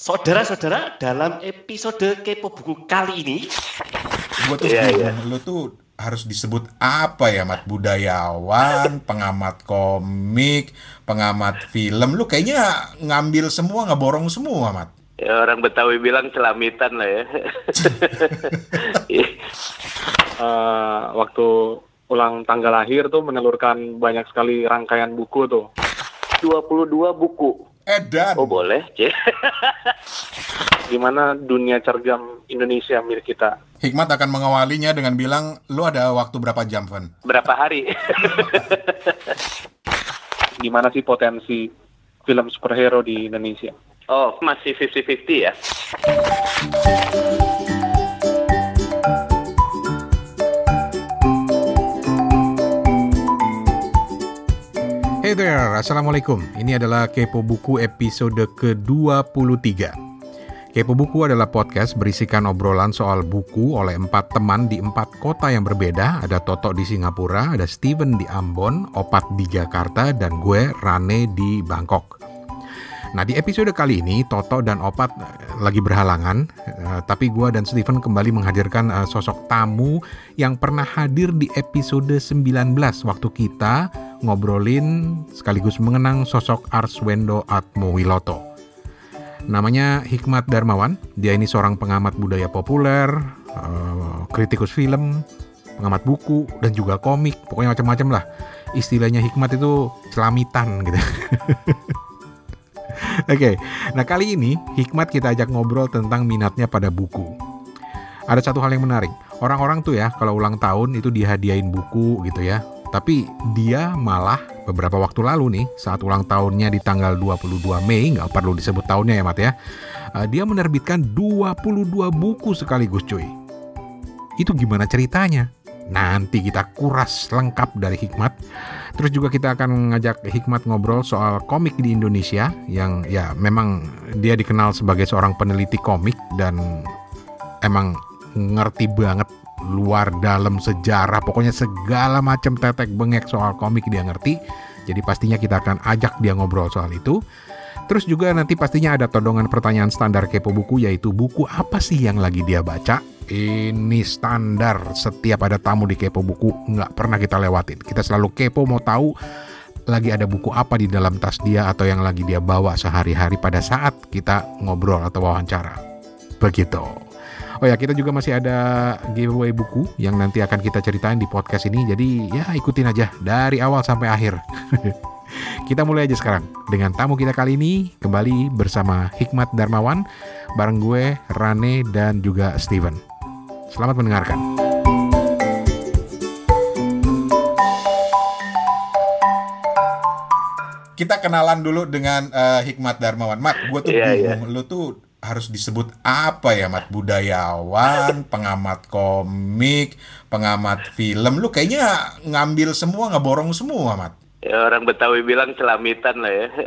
Saudara-saudara, dalam episode Kepo Buku kali ini, gue tuh Iya, bingung, lu tuh harus disebut apa ya, Mat? Budayawan, pengamat komik, pengamat film. Lu kayaknya ngambil semua, ngeborong semua, Mat. Ya, orang Betawi bilang celamitan lah ya. Eh, waktu ulang tanggal lahir tuh menelurkan banyak sekali rangkaian buku tuh. 22 buku. Edan. Oh boleh, C. Gimana dunia cergam Indonesia milik kita. Hikmat akan mengawalinya dengan bilang, lu ada waktu berapa jam, Van? Berapa hari? Gimana sih potensi film superhero di Indonesia? oh, masih 50-50 ya? Hey there, Assalamualaikum. Ini adalah Kepo Buku episode ke-23. Kepo Buku adalah podcast berisikan obrolan soal buku oleh empat teman di empat kota yang berbeda. Ada Toto di Singapura, ada Steven di Ambon, Opat di Jakarta, dan gue, Rane di Bangkok. Nah di episode kali ini Toto dan Opat eh, lagi berhalangan, eh, tapi gue dan Steven kembali menghadirkan eh, sosok tamu yang pernah hadir di episode 19 waktu kita ngobrolin sekaligus mengenang sosok Arswendo Atmowiloto. Namanya Hikmat Darmawan, dia ini seorang pengamat budaya populer, eh, kritikus film, pengamat buku, dan juga komik, pokoknya macam-macam lah. Istilahnya Hikmat itu celamitan gitu. Oke, nah kali ini Hikmat kita ajak ngobrol tentang minatnya pada buku. Ada satu hal yang menarik, orang-orang tuh ya kalau ulang tahun itu dihadiahin buku gitu ya. Tapi dia malah beberapa waktu lalu nih saat ulang tahunnya di tanggal 22 Mei, nggak perlu disebut tahunnya ya Mat ya. eh, Dia menerbitkan 22 buku sekaligus cuy. Itu gimana ceritanya? Nanti kita kuras lengkap dari Hikmat. Terus juga kita akan ngajak Hikmat ngobrol soal komik di Indonesia yang ya memang dia dikenal sebagai seorang peneliti komik dan emang ngerti banget luar dalam sejarah pokoknya segala macam tetek bengek soal komik dia ngerti. Jadi pastinya kita akan ajak dia ngobrol soal itu. Terus juga nanti pastinya ada todongan pertanyaan standar kepo buku yaitu buku apa sih yang lagi dia baca. Ini standar setiap ada tamu di kepo buku nggak pernah kita lewatin. Kita selalu kepo mau tahu lagi ada buku apa di dalam tas dia atau yang lagi dia bawa sehari-hari pada saat kita ngobrol atau wawancara. Begitu. Oh ya, kita juga masih ada giveaway buku yang nanti akan kita ceritain di podcast ini. Jadi ya ikutin aja dari awal sampai akhir. kita mulai aja sekarang dengan tamu kita kali ini kembali bersama Hikmat Darmawan bareng gue Rane dan juga Steven. Selamat mendengarkan. Kita kenalan dulu dengan eh, Hikmat Darmawan. Mat, gue tuh Iya, bingung, lu tuh harus disebut apa ya, Mat? Budayawan, pengamat komik, pengamat film. Lu kayaknya ngambil semua, ngeborong semua, Mat. Ya, orang Betawi bilang celamitan lah ya.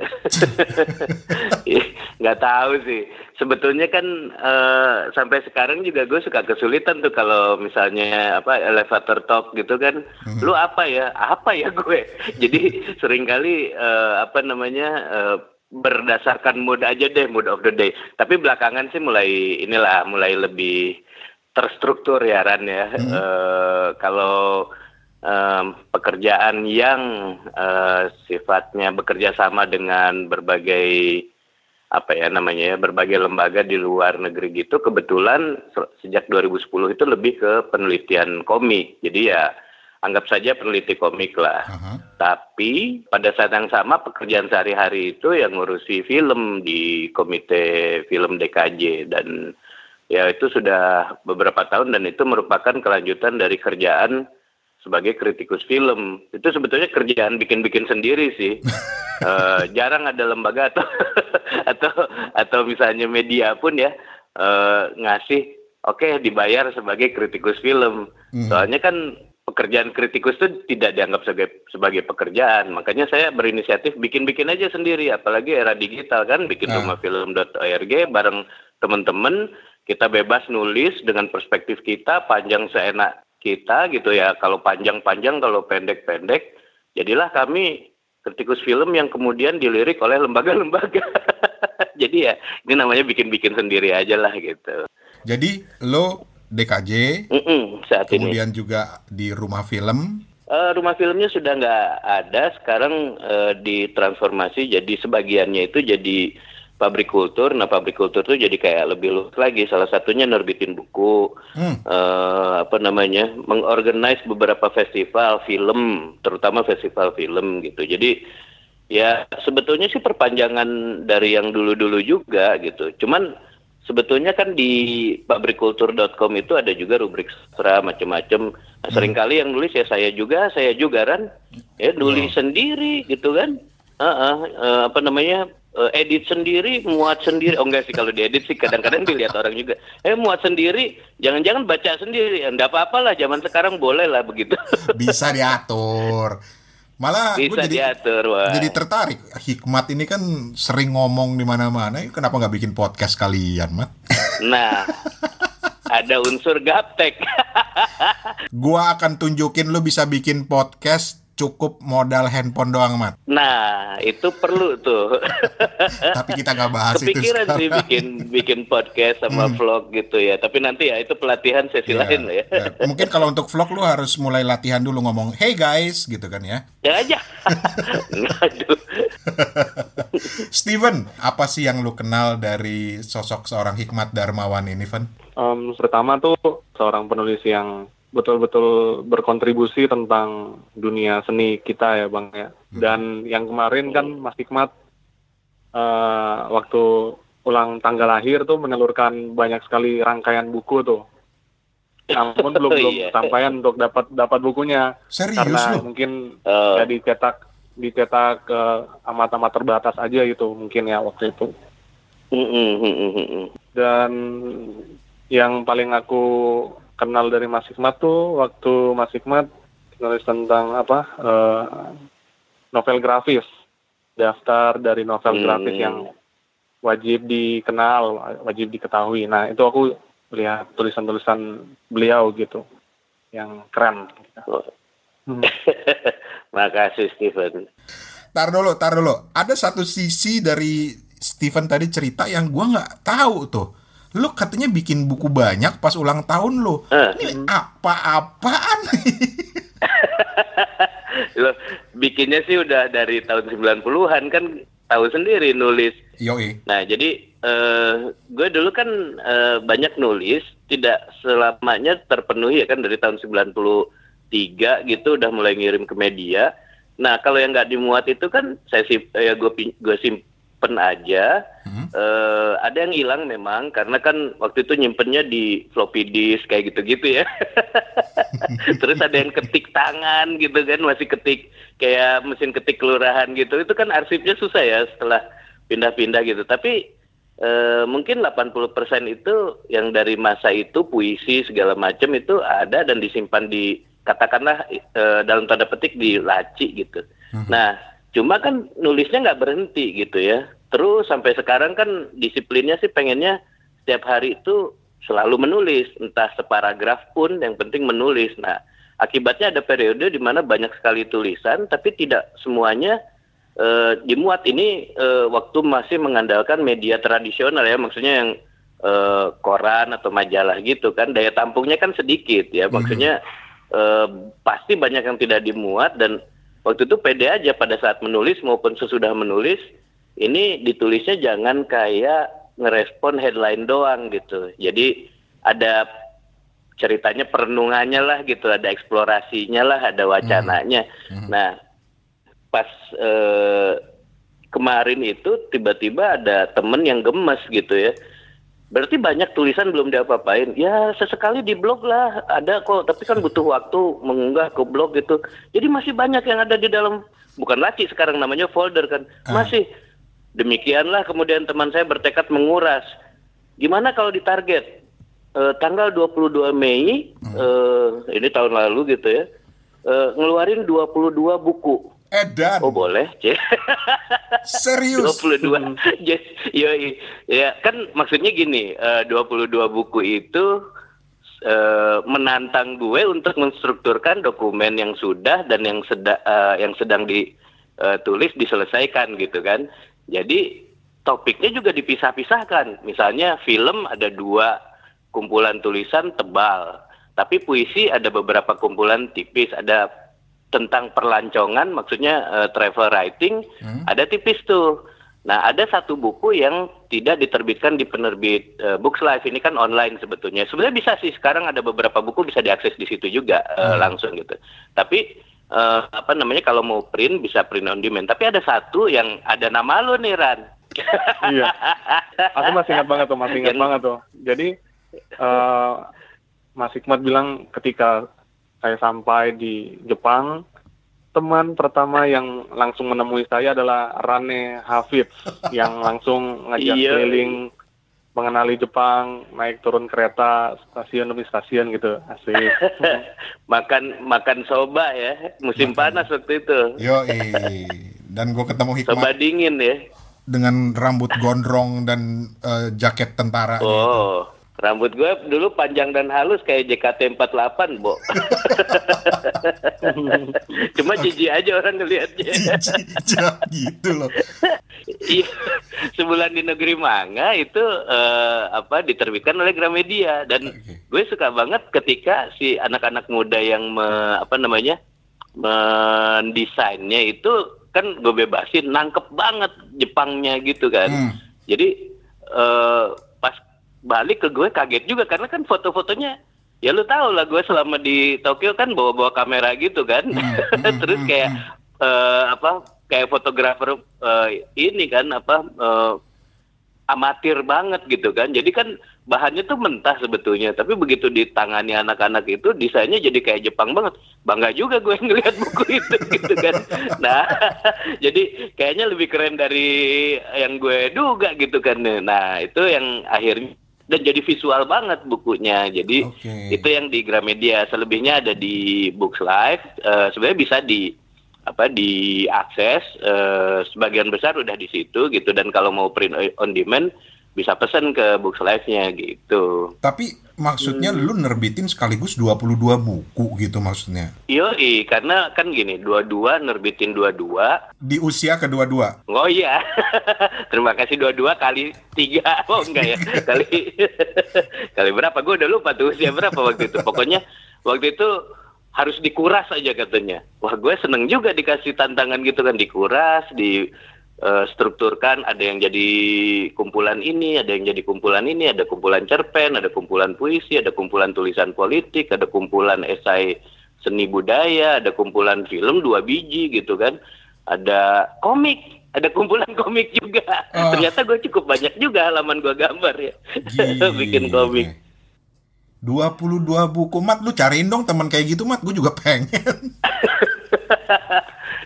Nggak tahu sih. Sebetulnya kan eh, sampai sekarang juga gue suka kesulitan tuh kalau misalnya apa elevator talk gitu kan. Lu apa ya? Apa ya gue? Jadi sering kali eh, apa namanya eh, berdasarkan mood aja deh, mood of the day. Tapi belakangan sih mulai inilah mulai lebih terstruktur ya Ran ya. Eh, kalau em, pekerjaan yang eh, sifatnya bekerja sama dengan berbagai apa ya namanya ya berbagai lembaga di luar negeri gitu kebetulan se- sejak 2010 itu lebih ke penelitian komik. Jadi ya anggap saja peneliti komik lah. Aha. tapi pada saat yang sama pekerjaan sehari-hari itu yang ngurusi film di komite film DKJ dan ya itu sudah beberapa tahun dan itu merupakan kelanjutan dari kerjaan sebagai kritikus film. Itu sebetulnya kerjaan bikin-bikin sendiri sih. Eh, jarang ada lembaga atau atau atau misalnya media pun ya eh, ngasih oke dibayar sebagai kritikus film. Mhm. soalnya kan pekerjaan kritikus itu tidak dianggap sebagai sebagai pekerjaan. Makanya saya berinisiatif bikin-bikin aja sendiri. Apalagi era digital kan bikin Ah. rumahfilm.org bareng teman-teman. Kita bebas nulis dengan perspektif kita panjang seenak kita gitu ya kalau panjang-panjang kalau pendek-pendek jadilah kami kritikus film yang kemudian dilirik oleh lembaga-lembaga Jadi ya ini namanya bikin-bikin sendiri aja lah gitu. Jadi lo DKJ, Mm-mm, saat ini. kemudian juga di rumah film. Eh, rumah filmnya sudah nggak ada, sekarang eh, ditransformasi jadi sebagiannya itu jadi pabrik kultur. Nah pabrik kultur tuh jadi kayak lebih luas lagi. Salah satunya nerbitin buku, Hmm. eh, apa namanya, mengorganize beberapa festival film, terutama festival film gitu. Jadi ya sebetulnya sih perpanjangan dari yang dulu-dulu juga gitu. Cuman sebetulnya kan di pabrikkultur.com itu ada juga rubrik sastra macam-macam. Nah, sering kali yang nulis ya saya juga, saya juga kan, ya nulis sendiri gitu kan. Heeh, eh, apa namanya? Eh, edit sendiri, muat sendiri. Oh enggak sih kalau diedit sih kadang-kadang dilihat orang juga. Eh muat sendiri, jangan-jangan baca sendiri. Enggak apa-apa lah, zaman sekarang boleh lah begitu. Bisa diatur. Malah gue Bisa jadi diatur, wah. jadi tertarik. Hikmat ini kan sering ngomong di mana-mana. Eh, Kenapa nggak bikin podcast kalian, Mat? Nah, ada unsur gaptek. Gua akan tunjukin lu bisa bikin podcast cukup modal handphone doang, Mat. Nah, itu perlu tuh. Tapi kita nggak bahas itu Kepikiran sih bikin bikin podcast sama vlog gitu ya. Tapi nanti ya itu pelatihan sesi Ya, lain lah ya. ya. Mungkin kalau untuk vlog lu harus mulai latihan dulu ngomong, "Hey guys," gitu kan ya. Ya aja. Aduh. Steven, apa sih yang lu kenal dari sosok seorang Hikmat Darmawan ini, Van? Em, pertama tuh seorang penulis yang betul-betul berkontribusi tentang dunia seni kita ya bang ya. Dan yang kemarin kan Mas Hikmat eh, waktu ulang tanggal lahir tuh menelurkan banyak sekali rangkaian buku tuh. Namun belum belum Iya. sampaian untuk dapat dapat bukunya Serius karena lu? mungkin Oh. ya dicetak dicetak ke amat-amat terbatas aja gitu mungkin ya waktu itu. Mm, mm, mm, mm, mm. Dan yang paling aku kenal dari Mas Hikmat tuh waktu Mas Hikmat nulis tentang apa eh, novel grafis, daftar dari novel Hmm. grafis yang wajib dikenal, wajib diketahui. Nah itu aku lihat tulisan-tulisan beliau gitu, yang keren. Oh. Hmm. Makasih Steven. Tar dulu, tar dulu. Ada satu sisi dari Steven tadi cerita yang gua nggak tahu tuh. Lu katanya bikin buku banyak pas ulang tahun lu. Eh. Ini apa-apaan? Loh, bikinnya sih udah dari tahun 90-an kan tahu sendiri nulis. Yoi. Nah, jadi eh, gue dulu kan eh, banyak nulis, tidak selamanya terpenuhi ya kan dari tahun 93 gitu udah mulai ngirim ke media. Nah, kalau yang nggak dimuat itu kan saya sim, ya gue gue simpen aja. Hmm. Eh, ada yang hilang memang karena kan waktu itu nyimpennya di floppy disk kayak gitu-gitu ya. Terus ada yang ketik tangan gitu kan, masih ketik kayak mesin ketik kelurahan gitu. Itu kan arsipnya susah ya setelah pindah-pindah gitu. Tapi eh, mungkin 80% itu yang dari masa itu puisi segala macam itu ada dan disimpan di katakanlah eh, dalam tanda petik di laci gitu. Nah, cuma kan nulisnya nggak berhenti gitu ya. Terus sampai sekarang kan disiplinnya sih pengennya setiap hari itu selalu menulis, entah separagraf pun yang penting menulis. Nah, akibatnya ada periode di mana banyak sekali tulisan tapi tidak semuanya eh, dimuat. Ini eh, waktu masih mengandalkan media tradisional ya, maksudnya yang eh, koran atau majalah gitu kan. Daya tampungnya kan sedikit ya, maksudnya eh, pasti banyak yang tidak dimuat dan waktu itu pede aja pada saat menulis maupun sesudah menulis ini ditulisnya jangan kayak ngerespon headline doang gitu. Jadi ada ceritanya perenungannya lah gitu, ada eksplorasinya lah, ada wacananya. Nah, pas eh, kemarin itu tiba-tiba ada temen yang gemes gitu ya. Berarti banyak tulisan belum diapa-apain. Ya sesekali di blog lah ada kok, tapi kan butuh waktu mengunggah ke blog gitu. Jadi masih banyak yang ada di dalam bukan laci sekarang namanya folder kan. Masih demikianlah kemudian teman saya bertekad menguras. Gimana kalau ditarget Eh, tanggal 22 Mei eh, ini tahun lalu gitu ya. eh, ngeluarin 22 buku. Edan. Oh boleh, C. Serius. 22. Yes, yoi. Ya, kan maksudnya gini, eh, 22 buku itu eh, menantang gue untuk menstrukturkan dokumen yang sudah dan yang sedang yang sedang ditulis diselesaikan gitu kan. Jadi topiknya juga dipisah-pisahkan. Misalnya film ada dua kumpulan tulisan tebal, tapi puisi ada beberapa kumpulan tipis, ada tentang perlancongan, maksudnya uh, travel writing, hmm. ada tipis tuh. Nah, ada satu buku yang tidak diterbitkan di penerbit uh, Books Live ini kan online sebetulnya. Sebenarnya bisa sih sekarang ada beberapa buku bisa diakses di situ juga uh, hmm. langsung gitu. Tapi uh, apa namanya kalau mau print bisa print on demand. Tapi ada satu yang ada nama lo nih Ran. iya. Aku masih ingat banget tuh, masih ingat banget tuh. Jadi uh, Mas Hikmat bilang ketika saya sampai di Jepang, teman pertama yang langsung menemui saya adalah Rane Hafid yang langsung ngajak iya. keliling mengenali Jepang, naik turun kereta stasiun demi stasiun gitu, asik. makan makan soba ya, musim makan. panas waktu itu. Yo, dan gue ketemu Hikmat. Soba dingin ya. Dengan rambut gondrong dan uh, jaket tentara. Oh. Gitu. Rambut gue dulu panjang dan halus kayak JKT48, Bo. Cuma jijik aja orang ngelihatnya. gitu loh. Iya, sebulan di negeri manga itu uh, apa diterbitkan oleh Gramedia dan okay. gue suka banget ketika si anak-anak muda yang me, apa namanya mendesainnya itu kan gue bebasin nangkep banget Jepangnya gitu kan. Hmm. Jadi uh, balik ke gue kaget juga karena kan foto-fotonya ya lu tau lah gue selama di Tokyo kan bawa-bawa kamera gitu kan. Hmm, hmm terus hmm, kayak uh, apa kayak fotografer uh, ini kan apa uh, amatir banget gitu kan. Jadi kan bahannya tuh mentah sebetulnya tapi begitu ditangani anak-anak itu desainnya jadi kayak Jepang banget. Bangga juga gue ngeliat buku itu gitu kan. Nah jadi kayaknya lebih keren dari yang gue duga gitu kan. Nah itu yang akhirnya dan jadi visual banget bukunya. Jadi okay. itu yang di Gramedia. Selebihnya ada di Books Live. Uh, Sebenarnya bisa di apa diakses. Uh, sebagian besar udah di situ gitu. Dan kalau mau print on demand bisa pesen ke Books Live-nya gitu. Tapi maksudnya hmm. lu nerbitin sekaligus 22 buku gitu maksudnya? Iya, karena kan gini, dua-dua nerbitin dua-dua. Di usia kedua-dua? Oh iya, terima kasih dua-dua kali tiga, oh enggak ya, kali kali berapa? Gue udah lupa tuh usia berapa waktu itu. Pokoknya waktu itu harus dikuras aja katanya. Wah gue seneng juga dikasih tantangan gitu kan, dikuras, di uh, strukturkan ada yang jadi kumpulan ini, ada yang jadi kumpulan ini, ada kumpulan cerpen, ada kumpulan puisi, ada kumpulan tulisan politik, ada kumpulan esai seni budaya, ada kumpulan film dua biji gitu kan, ada komik, ada kumpulan komik juga. Oh. Ternyata gue cukup banyak juga halaman gue gambar ya, bikin komik. 22 buku, Mat, lu cariin dong teman kayak gitu, Mat, gue juga pengen.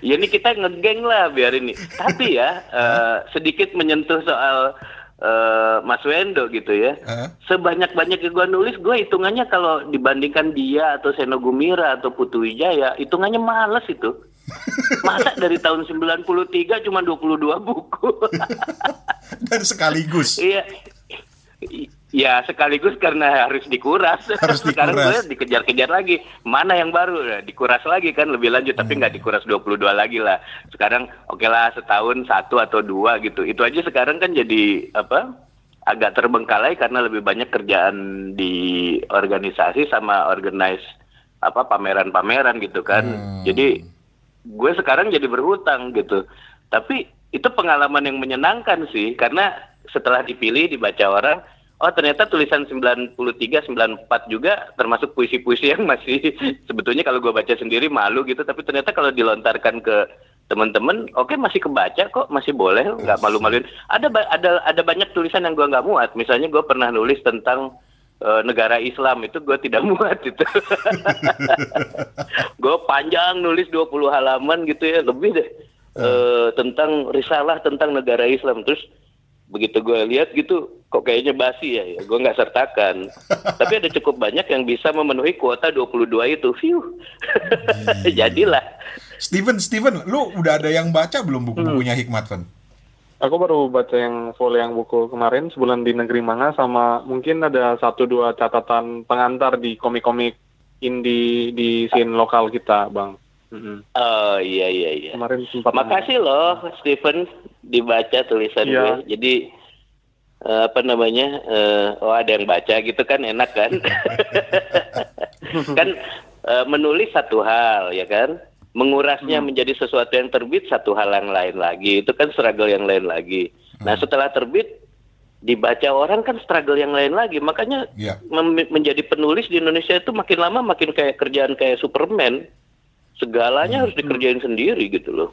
ya ini kita ngegeng lah biar ini. Tapi ya uh, sedikit menyentuh soal uh, Mas Wendo gitu ya. Uh. Sebanyak-banyak yang gue nulis, gue hitungannya kalau dibandingkan dia atau Seno Gumira atau Putu Wijaya, hitungannya males itu. Masa dari tahun 93 cuma 22 buku. Dan sekaligus. Iya. Ya sekaligus karena harus dikuras. Harus Sekarang gue dikejar-kejar lagi. Mana yang baru? Dikuras lagi kan lebih lanjut. Tapi hmm. nggak dikuras 22 lagi lah. Sekarang oke okay lah setahun satu atau dua gitu. Itu aja sekarang kan jadi apa? Agak terbengkalai karena lebih banyak kerjaan di organisasi sama organize apa pameran-pameran gitu kan. Hmm. Jadi gue sekarang jadi berhutang gitu. Tapi itu pengalaman yang menyenangkan sih karena setelah dipilih dibaca orang oh ternyata tulisan 93 94 juga termasuk puisi-puisi yang masih sebetulnya kalau gue baca sendiri malu gitu. Tapi ternyata kalau dilontarkan ke teman-teman oke okay, masih kebaca kok masih boleh nggak malu-maluin. Ada ada ada banyak tulisan yang gue nggak muat. Misalnya gue pernah nulis tentang uh, negara Islam itu gue tidak muat itu. Gue panjang nulis 20 halaman gitu ya lebih deh. Uh, tentang risalah tentang negara Islam. Terus begitu gue lihat gitu kok kayaknya basi ya, ya. gue nggak sertakan tapi ada cukup banyak yang bisa memenuhi kuota 22 itu view jadilah Steven Steven lu udah ada yang baca belum buku-bukunya hmm. Hikmat Van? Aku baru baca yang full yang buku kemarin sebulan di negeri manga sama mungkin ada satu dua catatan pengantar di komik-komik indie di scene lokal kita bang. Mm-mm. Oh iya iya iya. Kemarin sempat Makasih loh Steven dibaca tulisan Iya. gue. Jadi eh, apa namanya? eh, oh ada yang baca gitu kan enak kan? kan eh, menulis satu hal ya kan? Mengurasnya menjadi sesuatu yang terbit satu hal yang lain lagi. Itu kan struggle yang lain lagi. Nah, setelah terbit dibaca orang kan struggle yang lain lagi. Makanya Iya. mem- menjadi penulis di Indonesia itu makin lama makin kayak kerjaan kayak Superman. Segalanya harus dikerjain sendiri gitu loh.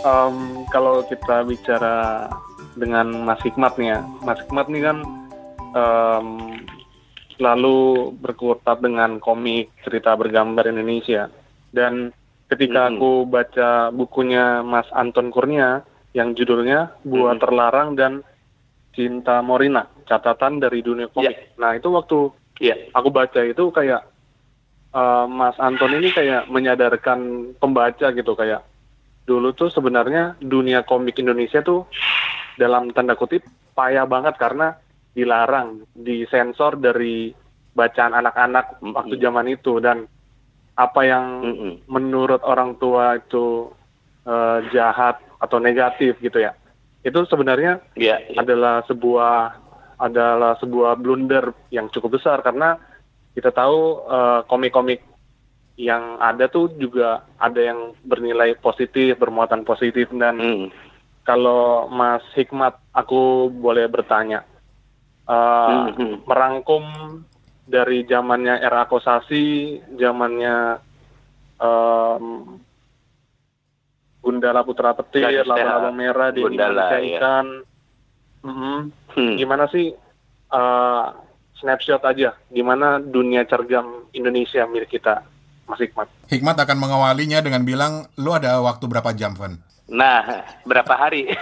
Em, kalau kita bicara dengan Mas Hikmat nih ya, Mas Hikmat nih kan em, selalu berkutat dengan komik cerita bergambar Indonesia. Dan ketika Hmm. aku baca bukunya Mas Anton Kurnia yang judulnya Buah Hmm. Terlarang dan Cinta Morina, catatan dari dunia komik. Nah itu waktu Iya. aku baca itu kayak eh, Mas Anton ini kayak menyadarkan pembaca gitu kayak dulu tuh sebenarnya dunia komik Indonesia tuh dalam tanda kutip payah banget karena dilarang, disensor dari bacaan anak-anak Mm-mm. waktu zaman itu dan apa yang Mm-mm. menurut orang tua itu eh, jahat atau negatif gitu ya. Itu sebenarnya Iya. iya. adalah sebuah adalah sebuah blunder yang cukup besar karena kita tahu eh, komik-komik yang ada tuh juga ada yang bernilai positif, bermuatan positif dan Mm. kalau Mas Hikmat aku boleh bertanya eh, Mhm. merangkum dari zamannya era akosasi, zamannya em, Gundala Putra Petir, Laba-laba. Merah, Denny Gundala, Manusia iya. Ikan. Mhm. Hmm. Gimana sih eh, snapshot aja, gimana dunia cergam Indonesia milik kita, Mas Hikmat? Hikmat akan mengawalinya dengan bilang, lu ada waktu berapa jam, Van? Nah, berapa hari?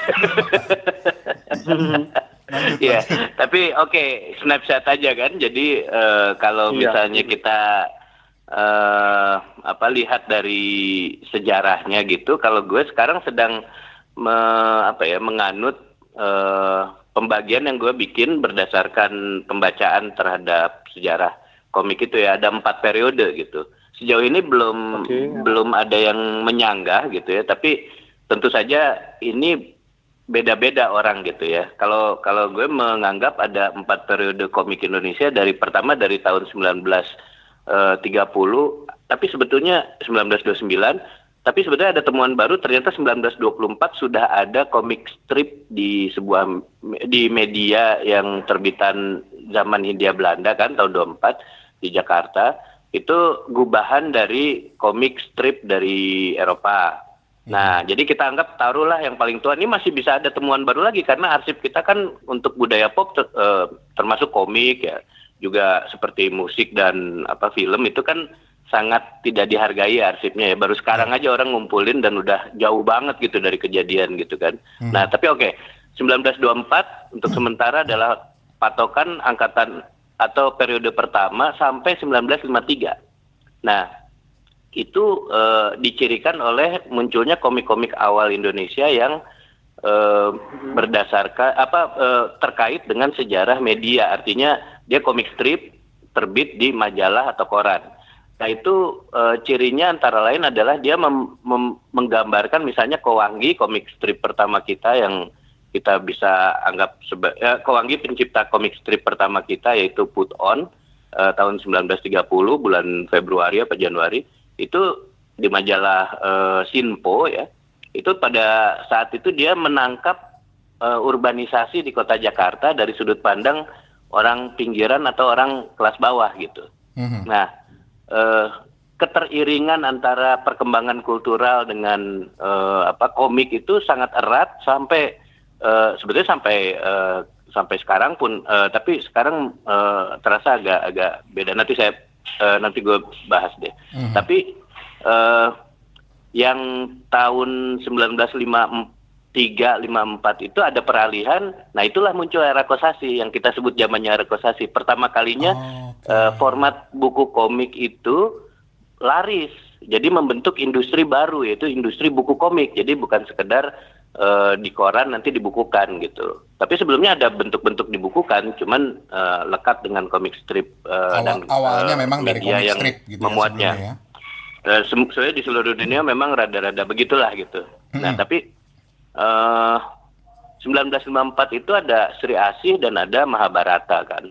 Iya, tapi oke, snapshot aja kan. Jadi eh, kalau Iya. misalnya kita eh, apa lihat dari sejarahnya gitu, kalau gue sekarang sedang me- apa ya menganut eh, pembagian yang gue bikin berdasarkan pembacaan terhadap sejarah komik itu ya ada empat periode gitu. Sejauh ini belum Oke. belum ada yang menyanggah gitu ya, tapi tentu saja ini beda-beda orang gitu ya. Kalau kalau gue menganggap ada empat periode komik Indonesia dari pertama dari tahun 1930, tapi sebetulnya 1929, tapi sebetulnya ada temuan baru ternyata 1924 sudah ada komik strip di sebuah di media yang terbitan zaman Hindia Belanda kan tahun 24 di Jakarta. Itu gubahan dari komik strip dari Eropa. Nah, jadi kita anggap taruhlah yang paling tua. Ini masih bisa ada temuan baru lagi karena arsip kita kan untuk budaya pop ter- eh, termasuk komik ya, juga seperti musik dan apa film itu kan sangat tidak dihargai arsipnya ya. Baru sekarang aja orang ngumpulin dan udah jauh banget gitu dari kejadian gitu kan. Nah, tapi oke, 1924 untuk sementara adalah patokan angkatan atau periode pertama sampai 1953. Nah, itu eh, dicirikan oleh munculnya komik-komik awal Indonesia yang eh, berdasarkan apa eh, terkait dengan sejarah media artinya dia komik strip terbit di majalah atau koran. Nah itu eh, cirinya antara lain adalah dia mem- mem- menggambarkan misalnya Kowangi komik strip pertama kita yang kita bisa anggap sebagai Kowangi pencipta komik strip pertama kita yaitu Put On eh, tahun 1930 bulan Februari apa Januari itu di majalah eh, Sinpo ya itu pada saat itu dia menangkap eh, urbanisasi di kota Jakarta dari sudut pandang orang pinggiran atau orang kelas bawah gitu. Mhm. Nah, eh, keteriringan antara perkembangan kultural dengan eh, apa komik itu sangat erat sampai eh, sebetulnya sampai eh, sampai sekarang pun, eh, tapi sekarang eh, terasa agak agak beda. Nanti saya eh, nanti gue bahas deh. Mhm. Tapi eh, yang tahun 1953 54 itu ada peralihan. Nah, itulah muncul era kosasi yang kita sebut zamannya era kosasi. Pertama kalinya Oh, eh, format buku komik itu laris. Jadi membentuk industri baru yaitu industri buku komik. Jadi bukan sekedar eh, di koran nanti dibukukan gitu. Tapi sebelumnya ada bentuk-bentuk dibukukan, cuman eh, lekat dengan komik strip eh, Awal, dan awalnya eh, memang dari media komik yang strip gitu memuatnya. ya sebelumnya ya. Sem- sebenarnya di seluruh dunia memang rada-rada begitulah gitu. Nah, tapi eh 1954 itu ada Sri Asih dan ada Mahabharata kan.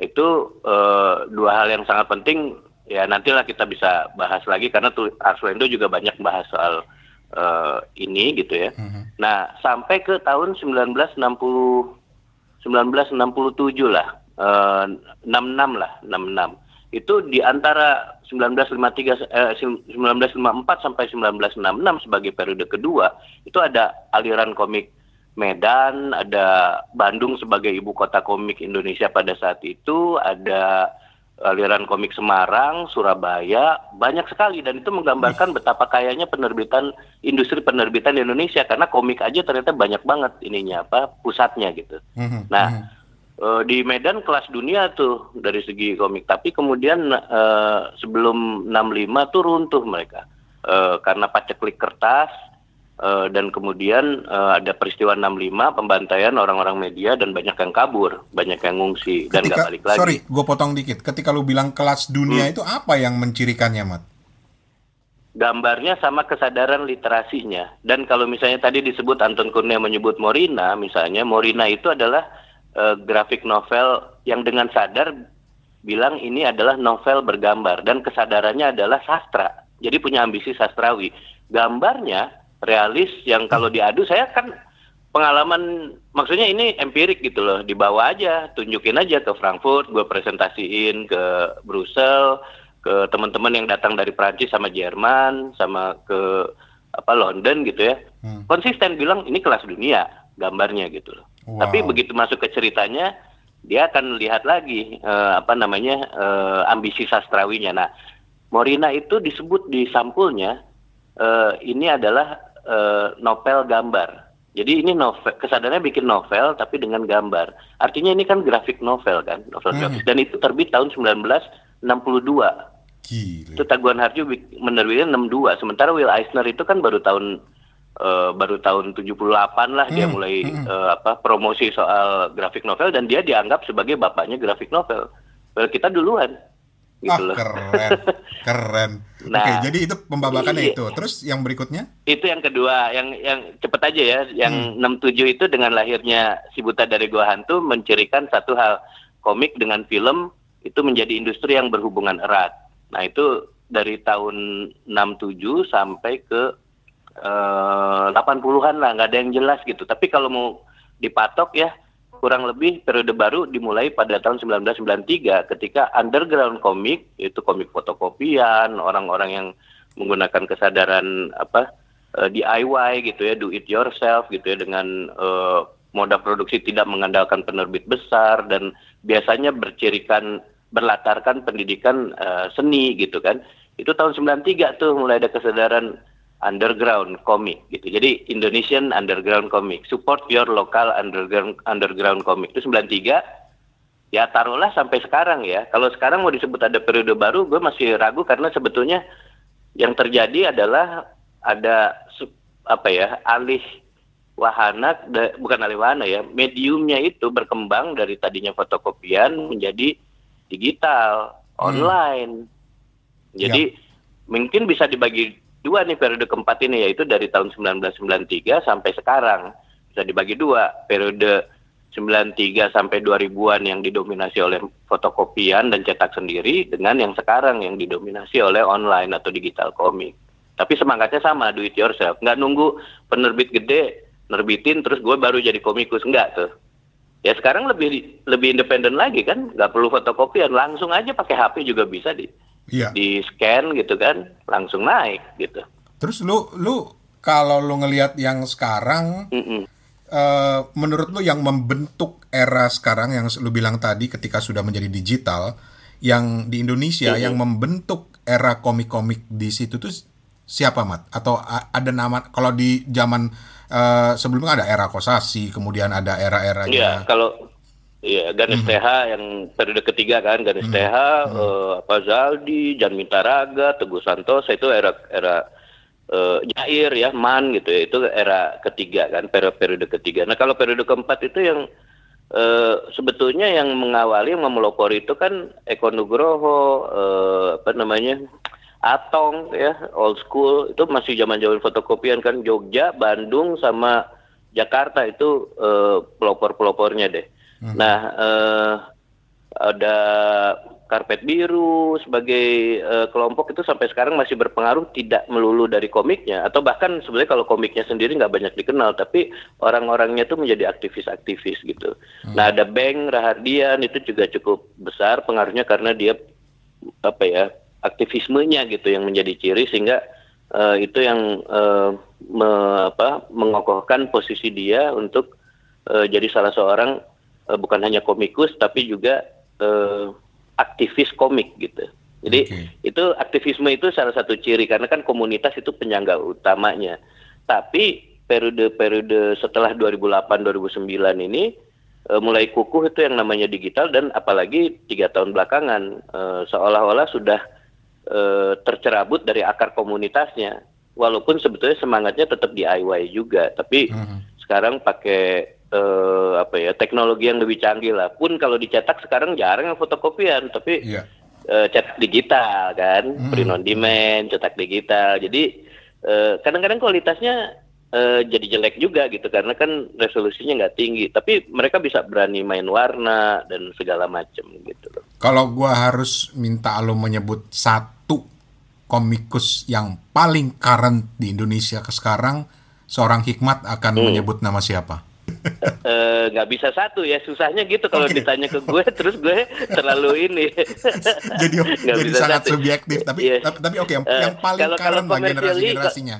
Itu eh, dua hal yang sangat penting. Ya nantilah kita bisa bahas lagi karena tuh Arswendo juga banyak bahas soal eh, ini gitu ya. Nah sampai ke tahun 1960 1967 lah, eh, 66 lah, 66. Itu di antara 1953 eh, 1954 sampai 1966 sebagai periode kedua, itu ada aliran komik Medan, ada Bandung sebagai ibu kota komik Indonesia pada saat itu, ada aliran komik Semarang, Surabaya, banyak sekali. Dan itu menggambarkan betapa kayanya penerbitan industri penerbitan di Indonesia. Karena komik aja ternyata banyak banget ininya apa pusatnya gitu. Mhm, Nah, mhm. eh, di Medan kelas dunia tuh dari segi komik, tapi kemudian eh, sebelum 65 tuh runtuh mereka. Eh, karena paceklik kertas eh, dan kemudian eh, ada peristiwa 65 pembantaian orang-orang media dan banyak yang kabur, banyak yang ngungsi dan nggak Ketika, balik lagi. sorry, gue potong dikit. Ketika lu bilang kelas dunia Hmm. itu apa yang mencirikannya, Mat? gambarnya sama kesadaran literasinya. Dan kalau misalnya tadi disebut Anton Kurnia menyebut Morina, misalnya Morina itu adalah eh, grafik novel yang dengan sadar bilang ini adalah novel bergambar dan kesadarannya adalah sastra. Jadi punya ambisi sastrawi. Gambarnya realis yang kalau diadu saya kan pengalaman maksudnya ini empirik gitu loh dibawa aja tunjukin aja ke Frankfurt gue presentasiin ke Brussels ke teman-teman yang datang dari Prancis sama Jerman sama ke apa London gitu ya Hmm. konsisten bilang ini kelas dunia gambarnya gitu loh Wow. tapi begitu masuk ke ceritanya dia akan lihat lagi eh, apa namanya eh, ambisi sastrawinya nah Morina itu disebut di sampulnya eh, ini adalah eh, novel gambar jadi ini novel kesadarannya bikin novel tapi dengan gambar artinya ini kan grafik novel kan novel Hmm. grafis dan itu terbit tahun 1962 Gila. itu Taguan Harjo menerbitkan 62 sementara Will Eisner itu kan baru tahun eh, baru tahun 78 lah dia Hmm, mulai hmm. eh, apa promosi soal grafik novel dan dia dianggap sebagai bapaknya grafik novel. Well, kita duluan gitu Ah, loh. keren. Keren. Nah, Oke, jadi itu pembabakannya iya. itu. Terus yang berikutnya? itu yang kedua, yang yang cepet aja ya, yang Hmm. 67 itu dengan lahirnya si buta dari gua hantu mencirikan satu hal komik dengan film itu menjadi industri yang berhubungan erat. Nah itu dari tahun 67 sampai ke eh, 80-an lah, nggak ada yang jelas gitu. Tapi kalau mau dipatok ya kurang lebih periode baru dimulai pada tahun 1993 ketika underground komik yaitu komik fotokopian orang-orang yang menggunakan kesadaran apa eh, DIY gitu ya do it yourself gitu ya dengan eh, moda produksi tidak mengandalkan penerbit besar dan biasanya bercirikan berlatarkan pendidikan eh, seni gitu kan. Itu tahun 93 tuh mulai ada kesadaran underground komik gitu. Jadi Indonesian underground komik, support your local underground underground komik. Itu 93 ya taruhlah sampai sekarang ya. Kalau sekarang mau disebut ada periode baru, gue masih ragu karena sebetulnya yang terjadi adalah ada apa ya alih wahana bukan alih wahana ya mediumnya itu berkembang dari tadinya fotokopian menjadi digital online jadi mungkin bisa dibagi dua nih periode keempat ini yaitu dari tahun 1993 sampai sekarang bisa dibagi dua periode 93 sampai 2000-an yang didominasi oleh fotokopian dan cetak sendiri dengan yang sekarang yang didominasi oleh online atau digital komik. Tapi semangatnya sama, do it yourself. Nggak nunggu penerbit gede nerbitin terus gue baru jadi komikus enggak tuh. Ya sekarang lebih lebih independen lagi kan, nggak perlu fotokopian, langsung aja pakai HP juga bisa di Iya. di scan gitu kan, langsung naik gitu. Terus lu lu kalau lu ngelihat yang sekarang Mm-mm. eh, menurut lu yang membentuk era sekarang yang lu bilang tadi ketika sudah menjadi digital yang di Indonesia Mhm. yang membentuk era komik-komik di situ tuh siapa mat atau ada nama kalau di zaman eh, sebelumnya ada era Kosasi kemudian ada Iya, era-eranya kalau Iya, Ganes TH yang periode ketiga kan, Ganes TH, eh, apa Zaldi, Jan Mintaraga, Teguh Santosa itu era era eh, Jair ya, Man gitu ya. Itu era ketiga kan, periode periode ketiga. Nah, kalau periode keempat itu yang eh, sebetulnya yang mengawali yang memelopori itu kan Eko Nugroho eh, apa namanya? Atong ya, old school itu masih zaman-zaman fotokopian kan Jogja, Bandung sama Jakarta itu eh, pelopor-pelopornya deh. Nah, eh, ada karpet biru sebagai eh, kelompok itu sampai sekarang masih berpengaruh tidak melulu dari komiknya atau bahkan sebenarnya kalau komiknya sendiri nggak banyak dikenal tapi orang-orangnya tuh menjadi aktivis-aktivis gitu. Nah ada Beng Rahardian itu juga cukup besar pengaruhnya karena dia apa ya aktivismenya gitu yang menjadi ciri sehingga eh, itu yang eh, me- apa, mengokohkan posisi dia untuk eh, jadi salah seorang bukan hanya komikus tapi juga eh, aktivis komik gitu. Jadi Oke. itu aktivisme itu salah satu ciri karena kan komunitas itu penyangga utamanya. Tapi periode-periode setelah 2008-2009 ini eh, mulai kukuh itu yang namanya digital dan apalagi tiga tahun belakangan eh, seolah-olah sudah eh, tercerabut dari akar komunitasnya. Walaupun sebetulnya semangatnya tetap DIY juga, tapi Mhm. sekarang pakai eh, apa ya teknologi yang lebih canggih lah. Pun kalau dicetak sekarang jarang yang fotokopian, tapi Iya. eh, cetak digital kan, Hmm. print on demand, cetak digital. Jadi eh, kadang-kadang kualitasnya eh, jadi jelek juga gitu karena kan resolusinya nggak tinggi. Tapi mereka bisa berani main warna dan segala macam gitu loh. Kalau gua harus minta lo menyebut satu komikus yang paling current di Indonesia ke sekarang, seorang hikmat akan Hmm. menyebut nama siapa? Eh, nggak bisa satu ya susahnya gitu kalau Oke. ditanya ke gue terus gue terlalu ini jadi Nggak jadi bisa sangat satu. subjektif tapi Iya. tapi, tapi oke yang, Eh, yang paling kalau- kalau current lah commercially, generasi generasinya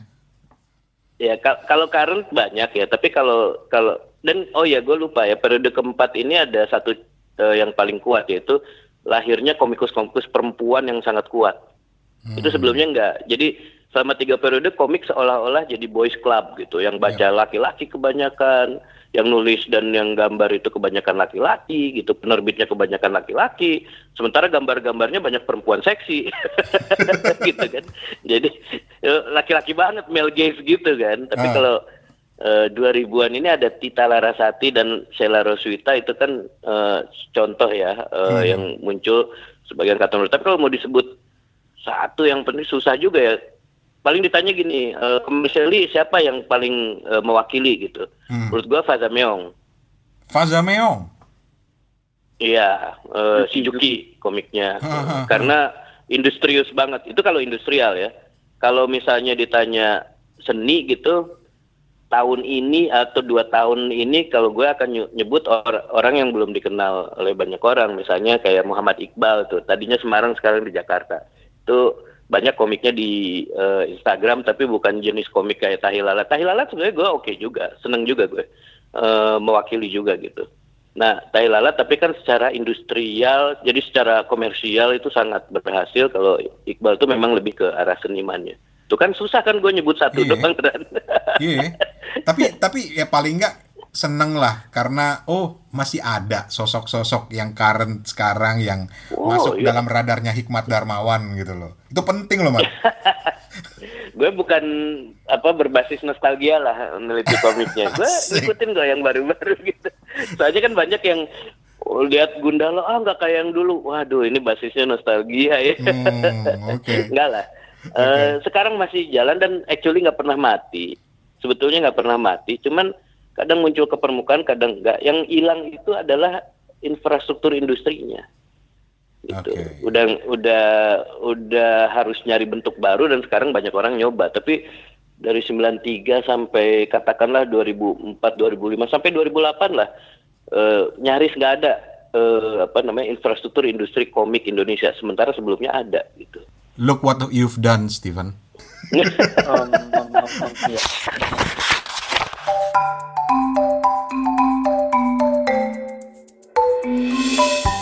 Ya kal- kalau current banyak ya, tapi kalau kalau dan oh ya gue lupa ya periode keempat ini ada satu eh, yang paling kuat yaitu lahirnya komikus-komikus perempuan yang sangat kuat. Itu sebelumnya enggak. Jadi selama tiga periode komik seolah-olah jadi boys club gitu, yang baca laki-laki kebanyakan, yang nulis dan yang gambar itu kebanyakan laki-laki gitu, penerbitnya kebanyakan laki-laki, sementara gambar-gambarnya banyak perempuan seksi, gitu kan. Jadi eh, laki-laki banget male gaze gitu kan. Tapi Ah. kalau eh, 2000-an ini ada Tita Larasati dan Sheila Roswita itu kan eh, contoh ya eh, yang muncul sebagai angkatan baru. Tapi kalau mau disebut satu yang penting susah juga ya. Paling ditanya gini, eh, commercially siapa yang paling eh, mewakili gitu? Hmm. Menurut gua Faza Meong. Faza Meong Iya, eh, Shizuki komiknya. Hahaha. Karena industrius banget. Itu kalau industrial ya. Kalau misalnya ditanya seni gitu, tahun ini atau dua tahun ini kalau gue akan ny- nyebut or- orang yang belum dikenal oleh banyak orang. Misalnya kayak Muhammad Iqbal tuh. Tadinya Semarang sekarang di Jakarta. Itu banyak komiknya di eh, Instagram tapi bukan jenis komik kayak Tahilala. Tahilala sebenarnya gue oke juga, seneng juga gue Eh, mewakili juga gitu. Nah, tai lalat tapi kan secara industrial, jadi secara komersial itu sangat berhasil. Kalau Iqbal itu memang lebih ke arah senimannya. Itu kan susah kan gue nyebut satu Iya. doang kan. Iya. tapi tapi ya paling nggak seneng lah karena oh masih ada sosok-sosok yang current sekarang yang Oh, masuk iya. dalam radarnya Hikmat Darmawan gitu loh. Itu penting loh, Mat. gue bukan apa berbasis nostalgia lah meneliti komiknya. Gue Asik. ngikutin gue yang baru-baru gitu. Soalnya kan banyak yang oh, lihat Gundala ah nggak kayak yang dulu. Waduh ini basisnya nostalgia ya. Hmm, oke. Enggak lah. Eh, sekarang masih jalan dan actually nggak pernah mati. Sebetulnya nggak pernah mati. Cuman kadang muncul ke permukaan, kadang enggak. Yang hilang itu adalah infrastruktur industrinya. Gitu. Oke. Udah udah udah harus nyari bentuk baru dan sekarang banyak orang nyoba. Tapi dari 93 sampai katakanlah 2004, 2005 sampai 2008 lah eh, nyaris nggak ada eh, apa namanya infrastruktur industri komik Indonesia. Sementara sebelumnya ada gitu. Look what you've done, Steven. Um, um, um, um, iya.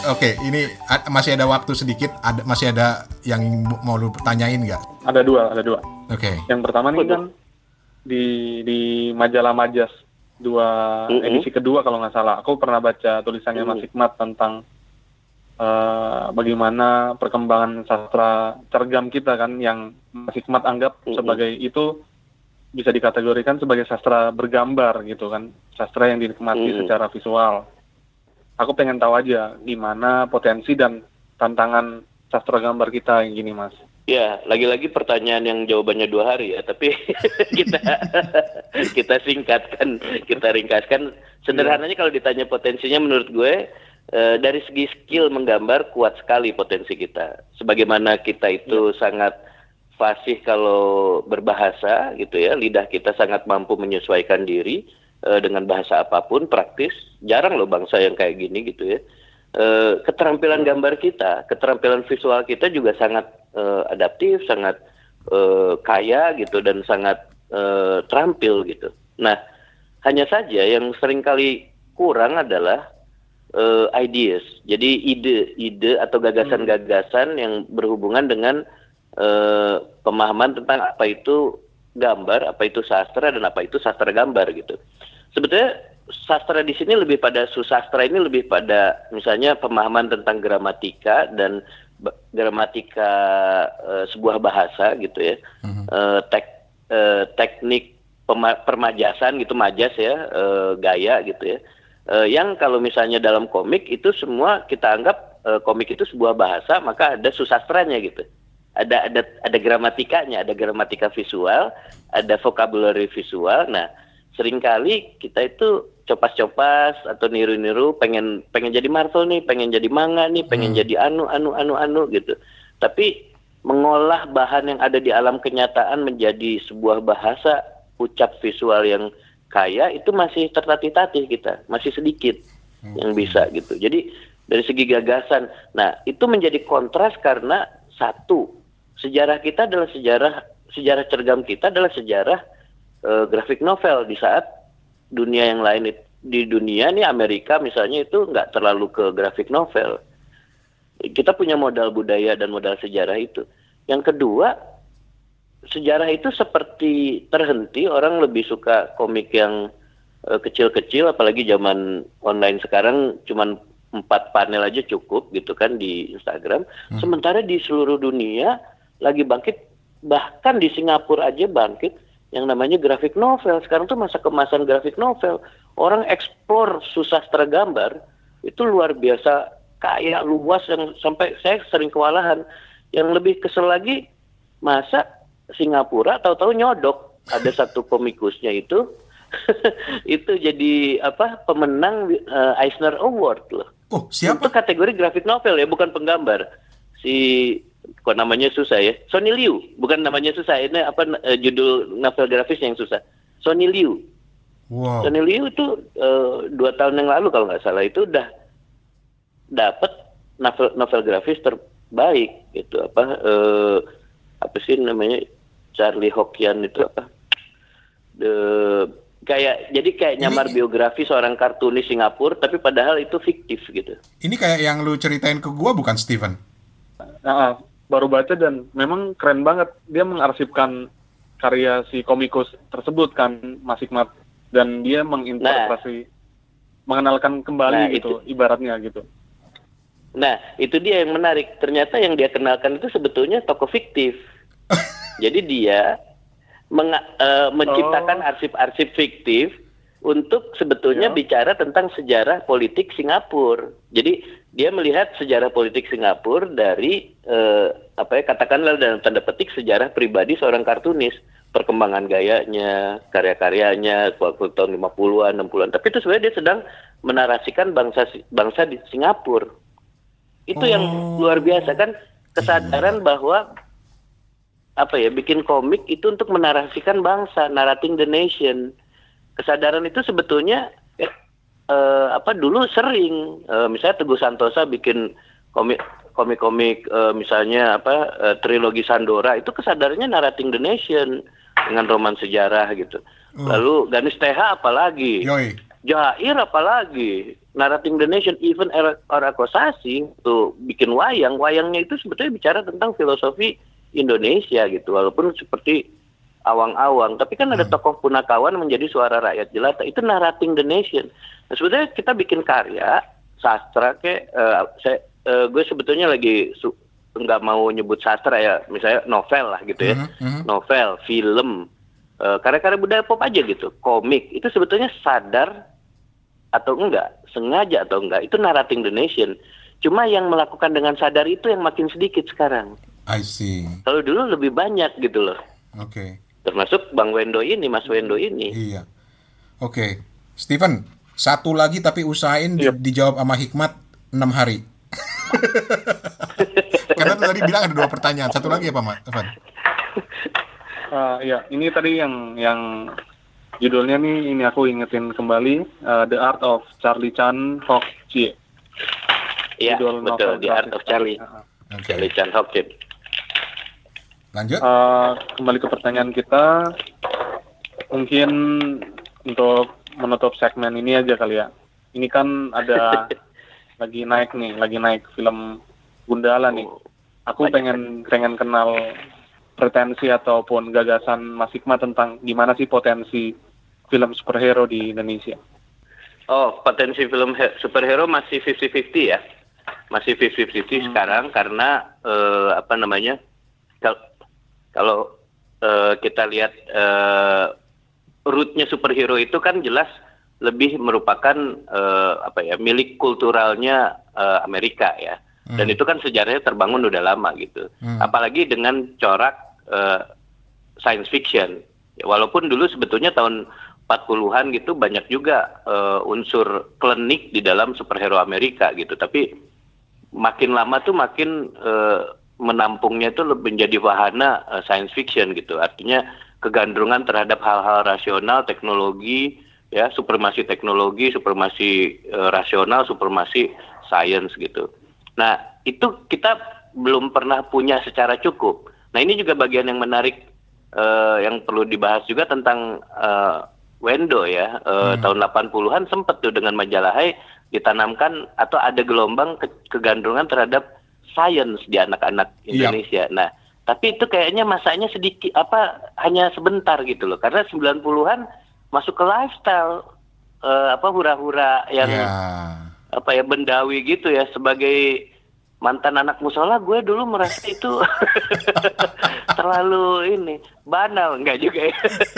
Oke, ini a- masih ada waktu sedikit. Ada masih ada yang mau lu tanyain nggak? Ada dua, ada dua. Oke. Yang pertama nih kan di di majalah Majas dua Mm-mm. edisi kedua kalau nggak salah. Aku pernah baca tulisannya Mas Hikmat tentang eh, bagaimana perkembangan sastra cergam kita kan yang Mas Hikmat anggap Mm-mm. sebagai itu bisa dikategorikan sebagai sastra bergambar gitu kan, sastra yang dinikmati Mm-mm. secara visual. Aku pengen tahu aja gimana potensi dan tantangan sastra gambar kita yang gini Mas. Ya, lagi-lagi pertanyaan yang jawabannya dua hari ya, tapi kita kita singkatkan, kita ringkaskan. Sederhananya kalau ditanya potensinya menurut gue eh, dari segi skill menggambar kuat sekali potensi kita. Sebagaimana kita itu sangat fasih kalau berbahasa gitu ya, lidah kita sangat mampu menyesuaikan diri eh, dengan bahasa apa pun praktis. Jarang loh bangsa yang kayak gini gitu ya. Eh, keterampilan gambar kita, keterampilan visual kita juga sangat eh, adaptif, sangat eh, kaya gitu dan sangat eh, terampil gitu. Nah, hanya saja yang sering kali kurang adalah eh, ideas. Jadi ide-ide atau gagasan-gagasan yang berhubungan dengan eh, pemahaman tentang apa itu gambar, apa itu sastra dan apa itu sastra gambar gitu. Sebetulnya sastra di sini lebih pada susastra ini lebih pada misalnya pemahaman tentang gramatika dan gramatika eh, sebuah bahasa gitu ya. Eh, tek- eh, teknik pema- permajasan gitu majas ya, eh, gaya gitu ya. Eh, yang kalau misalnya dalam komik itu semua kita anggap komik itu sebuah bahasa, maka ada susastranya gitu. Ada ada ada gramatikanya, ada gramatika visual, ada vocabulary visual. Nah, sering kali kita itu copas-copas atau niru-niru pengen pengen jadi Marvel nih, pengen jadi manga nih, pengen jadi anu anu anu anu gitu. Tapi mengolah bahan yang ada di alam kenyataan menjadi sebuah bahasa ucap visual yang kaya itu masih tertatih-tatih kita, masih sedikit yang bisa gitu. Jadi dari segi gagasan, nah itu menjadi kontras karena satu sejarah kita adalah sejarah sejarah cergam kita adalah sejarah eh, grafik novel di saat dunia yang lain di dunia nih Amerika misalnya itu nggak terlalu ke grafik novel. Kita punya modal budaya dan modal sejarah itu. Yang kedua, sejarah itu seperti terhenti orang lebih suka komik yang eh, kecil-kecil apalagi zaman online sekarang cuman empat panel aja cukup gitu kan di Instagram. Sementara di seluruh dunia lagi bangkit bahkan di Singapura aja bangkit yang namanya grafik novel. Sekarang tuh masa kemasan grafik novel. Orang eksplor susastra gambar itu luar biasa kaya luas yang sampai saya sering kewalahan. Yang lebih kesel lagi masa Singapura tahu-tahu nyodok ada satu komikusnya itu itu jadi apa pemenang eh, Eisner Award loh. Oh, Untuk siapa? kategori grafik novel ya, bukan penggambar. Si kok namanya susah ya. Sonny Liu, bukan namanya susah. Ini apa eh, judul novel grafis yang susah. Sonny Liu. Wow. Sonny Liu itu eh, dua tahun yang lalu kalau nggak salah itu udah dapat novel novel grafis terbaik gitu apa eh, apa sih namanya Charlie Hokian itu apa the kayak jadi kayak nyamar Ini- biografi seorang kartunis Singapura tapi padahal itu fiktif gitu. Ini kayak yang lu ceritain ke gua bukan Steven? Nah, baru baca dan memang keren banget dia mengarsipkan karya si komikus tersebut kan Mas Hikmat dan dia menginterpretasi mengenalkan kembali Nah, gitu ibaratnya gitu. Nah, itu dia yang menarik. Ternyata yang dia kenalkan itu sebetulnya tokoh fiktif. Jadi dia menga- eh, menciptakan Oh. arsip-arsip fiktif untuk sebetulnya Ya. bicara tentang sejarah politik Singapura. Jadi dia melihat sejarah politik Singapura dari eh, apa ya katakanlah dalam tanda petik sejarah pribadi seorang kartunis, perkembangan gayanya, karya-karyanya waktu tahun 50-an, 60-an. Tapi itu sebenarnya dia sedang menarasikan bangsa bangsa di Singapura. Itu yang Oh. luar biasa kan kesadaran bahwa apa ya bikin komik itu untuk menarasikan bangsa, narrating the nation. Kesadaran itu sebetulnya eh, eh, apa dulu sering eh, misalnya Teguh Santosa bikin komik komik-komik eh, misalnya apa eh, trilogi Sandora itu kesadarannya narrating the nation dengan roman sejarah gitu. Oh. Lalu Ganis TH apalagi? Yoi. Jair apalagi narrating the nation even era era Kosasi tuh bikin wayang wayangnya itu sebetulnya bicara tentang filosofi Indonesia gitu walaupun seperti awang-awang tapi kan ada tokoh punakawan menjadi suara rakyat jelata itu narrating the nation nah, sebetulnya kita bikin karya sastra kayak eh, saya eh, gue sebetulnya lagi su- nggak mau nyebut sastra ya, misalnya novel lah gitu ya, Mhm, mhm. novel, film, eh, karya-karya budaya pop aja gitu, komik itu sebetulnya sadar atau enggak, sengaja atau enggak, itu narrating the nation. Cuma yang melakukan dengan sadar itu yang makin sedikit sekarang. I see. Kalau dulu lebih banyak gitu loh. Oke. Termasuk Bang Wendo ini, Mas Wendo ini. Iya. Oke. Steven, satu lagi tapi usahain di- dijawab sama Hikmat 6 hari. Karena tadi bilang ada dua pertanyaan. Satu lagi apa, Mat? Evan? Ah, ya, ini tadi yang yang judulnya nih ini aku ingetin kembali uh, The Art of Charlie Chan Hok Chie. Iya, betul. novel The Art of Charlie. Ah, ah. Oke. Charlie Chan Hopkins. Lanjut. Eh, kembali ke pertanyaan kita, mungkin untuk menutup segmen ini aja kali ya. Ini kan ada lagi naik nih, lagi naik film Gundala nih. Aku pengen pengen kenal pretensi ataupun gagasan Mas Hikmat tentang gimana sih potensi film superhero di Indonesia. Oh, potensi film he- superhero masih 50-50 ya. Masih 50-50 sekarang karena eh, apa namanya? Kal- Kalau eh, kita lihat eh, rootnya superhero itu kan jelas lebih merupakan eh, apa ya milik kulturalnya eh, Amerika ya. Dan itu kan sejarahnya terbangun udah lama gitu. Hmm. Apalagi dengan corak eh, science fiction. Ya, walaupun dulu sebetulnya tahun 40-an gitu banyak juga eh, unsur klinik di dalam superhero Amerika gitu. Tapi makin lama tuh makin eh, menampungnya itu menjadi wahana eh, science fiction gitu. Artinya kegandrungan terhadap hal-hal rasional, teknologi, ya supremasi teknologi, supremasi eh, rasional, supremasi science gitu. Nah itu kita belum pernah punya secara cukup. Nah ini juga bagian yang menarik eh, yang perlu dibahas juga tentang eh, Wendo ya eh, tahun 80-an sempat tuh dengan majalah Hai ditanamkan atau ada gelombang ke- kegandrungan terhadap science di anak-anak Iya. Indonesia. Nah, tapi itu kayaknya masanya sedikit apa hanya sebentar gitu loh. Karena 90-an masuk ke lifestyle eh, apa hura-hura yang Ya. apa ya bendawi gitu ya sebagai mantan anak musola gue dulu merasa itu terlalu ini banal enggak juga ya